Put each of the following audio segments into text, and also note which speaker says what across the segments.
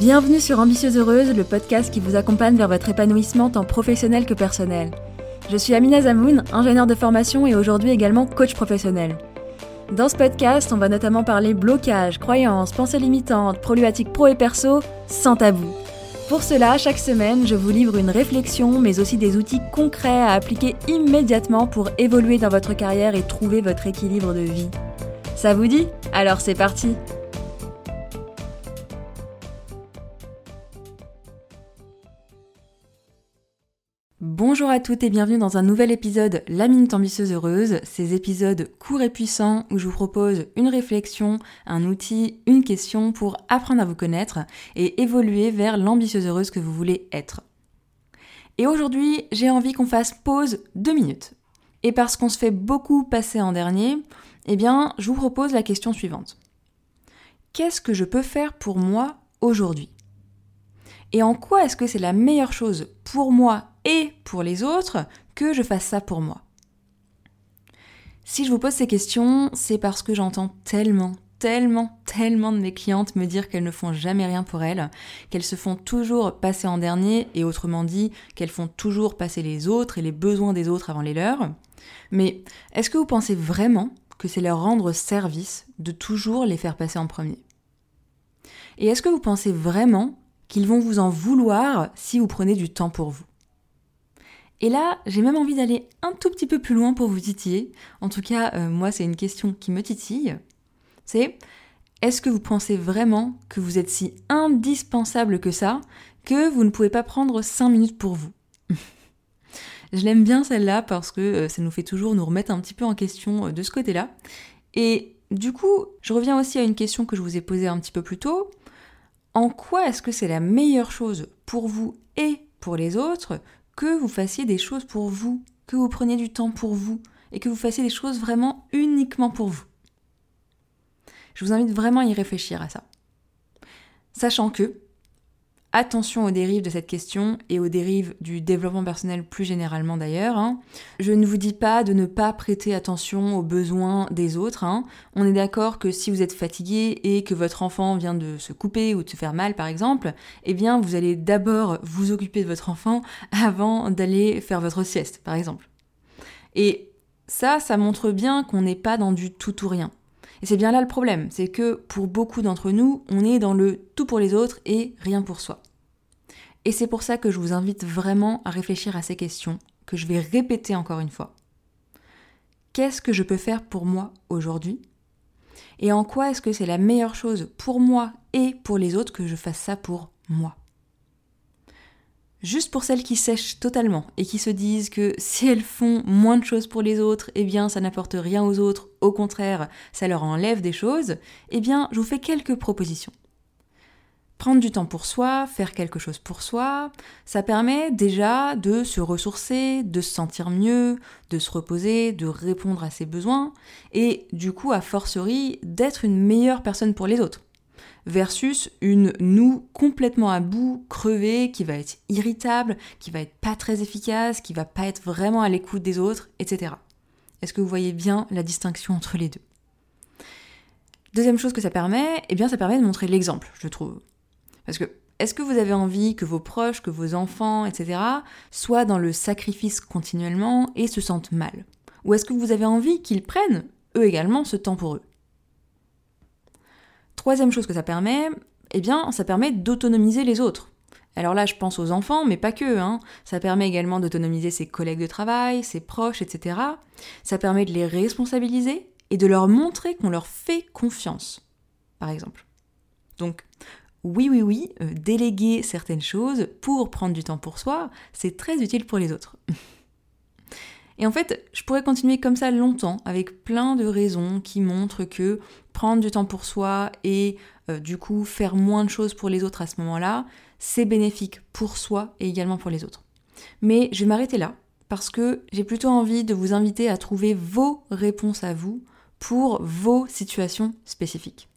Speaker 1: Bienvenue sur Ambitieuse Heureuse, le podcast qui vous accompagne vers votre épanouissement tant professionnel que personnel. Je suis Amina Zamoun, ingénieure de formation et aujourd'hui également coach professionnel. Dans ce podcast, on va notamment parler blocage, croyances, pensées limitantes, problématiques pro et perso, sans tabou. Pour cela, chaque semaine, je vous livre une réflexion, mais aussi des outils concrets à appliquer immédiatement pour évoluer dans votre carrière et trouver votre équilibre de vie. Ça vous dit? Alors c'est parti Bonjour à toutes et bienvenue dans un nouvel épisode La Minute Ambitieuse Heureuse, ces épisodes courts et puissants où je vous propose une réflexion, un outil, une question pour apprendre à vous connaître et évoluer vers l'ambitieuse heureuse que vous voulez être. Et aujourd'hui, j'ai envie qu'on fasse pause deux minutes. Et parce qu'on se fait beaucoup passer en dernier, eh bien, je vous propose la question suivante. Qu'est-ce que je peux faire pour moi aujourd'hui? Et en quoi est-ce que c'est la meilleure chose pour moi et pour les autres que je fasse ça pour moi. Si je vous pose ces questions, c'est parce que j'entends tellement, tellement, tellement de mes clientes me dire qu'elles ne font jamais rien pour elles, qu'elles se font toujours passer en dernier, et autrement dit, qu'elles font toujours passer les autres et les besoins des autres avant les leurs. Mais est-ce que vous pensez vraiment que c'est leur rendre service de toujours les faire passer en premier? Et est-ce que vous pensez vraiment qu'ils vont vous en vouloir si vous prenez du temps pour vous? Et là, j'ai même envie d'aller un tout petit peu plus loin pour vous titiller. En tout cas, euh, moi, c'est une question qui me titille. C'est est-ce que vous pensez vraiment que vous êtes si indispensable que ça que vous ne pouvez pas prendre 5 minutes pour vous? Je l'aime bien celle-là parce que euh, ça nous fait toujours nous remettre un petit peu en question euh, de ce côté-là. Et du coup, je reviens aussi à une question que je vous ai posée un petit peu plus tôt. En quoi est-ce que c'est la meilleure chose pour vous et pour les autres que vous fassiez des choses pour vous, que vous preniez du temps pour vous et que vous fassiez des choses vraiment uniquement pour vous. Je vous invite vraiment à y réfléchir à ça. Sachant que Attention aux dérives de cette question et aux dérives du développement personnel plus généralement d'ailleurs. Hein. Je ne vous dis pas de ne pas prêter attention aux besoins des autres. Hein. On est d'accord que si vous êtes fatigué et que votre enfant vient de se couper ou de se faire mal par exemple, eh bien vous allez d'abord vous occuper de votre enfant avant d'aller faire votre sieste par exemple. Et ça, ça montre bien qu'on n'est pas dans du tout ou rien. Et c'est bien là le problème, c'est que pour beaucoup d'entre nous, on est dans le tout pour les autres et rien pour soi. Et c'est pour ça que je vous invite vraiment à réfléchir à ces questions, que je vais répéter encore une fois. Qu'est-ce que je peux faire pour moi aujourd'hui? Et en quoi est-ce que c'est la meilleure chose pour moi et pour les autres que je fasse ça pour moi? Juste pour celles qui sèchent totalement et qui se disent que si elles font moins de choses pour les autres, eh bien ça n'apporte rien aux autres, au contraire, ça leur enlève des choses, eh bien je vous fais quelques propositions. Prendre du temps pour soi, faire quelque chose pour soi, ça permet déjà de se ressourcer, de se sentir mieux, de se reposer, de répondre à ses besoins, et du coup, à forcerie, d'être une meilleure personne pour les autres versus une nous complètement à bout, crevée, qui va être irritable, qui va être pas très efficace, qui va pas être vraiment à l'écoute des autres, etc. Est-ce que vous voyez bien la distinction entre les deux? Deuxième chose que ça permet, eh bien ça permet de montrer l'exemple, je trouve. Parce que est-ce que vous avez envie que vos proches, que vos enfants, etc., soient dans le sacrifice continuellement et se sentent mal? Ou est-ce que vous avez envie qu'ils prennent, eux également, ce temps pour eux? Troisième chose que ça permet, eh bien, ça permet d'autonomiser les autres. Alors là, je pense aux enfants, mais pas que. Hein. Ça permet également d'autonomiser ses collègues de travail, ses proches, etc. Ça permet de les responsabiliser et de leur montrer qu'on leur fait confiance, par exemple. Donc, oui, oui, oui, euh, déléguer certaines choses pour prendre du temps pour soi, c'est très utile pour les autres. Et en fait, je pourrais continuer comme ça longtemps, avec plein de raisons qui montrent que prendre du temps pour soi et euh, du coup faire moins de choses pour les autres à ce moment-là, c'est bénéfique pour soi et également pour les autres. Mais je vais m'arrêter là, parce que j'ai plutôt envie de vous inviter à trouver vos réponses à vous pour vos situations spécifiques.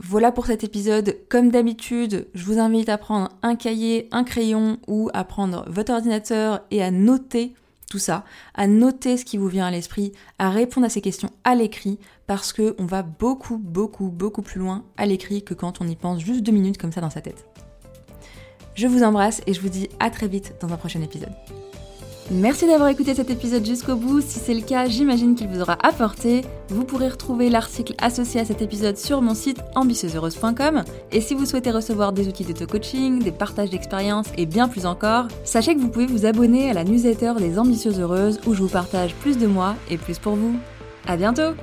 Speaker 1: Voilà pour cet épisode. Comme d'habitude, je vous invite à prendre un cahier, un crayon ou à prendre votre ordinateur et à noter tout ça, à noter ce qui vous vient à l'esprit, à répondre à ces questions à l'écrit, parce que on va beaucoup, beaucoup, beaucoup plus loin à l'écrit que quand on y pense juste deux minutes comme ça dans sa tête. Je vous embrasse et je vous dis à très vite dans un prochain épisode. Merci d'avoir écouté cet épisode jusqu'au bout. Si c'est le cas, j'imagine qu'il vous aura apporté. Vous pourrez retrouver l'article associé à cet épisode sur mon site ambitieuseheureuse.com. Et si vous souhaitez recevoir des outils d'auto-coaching, des partages d'expériences et bien plus encore, sachez que vous pouvez vous abonner à la newsletter des Ambitieuses Heureuses où je vous partage plus de moi et plus pour vous. À bientôt!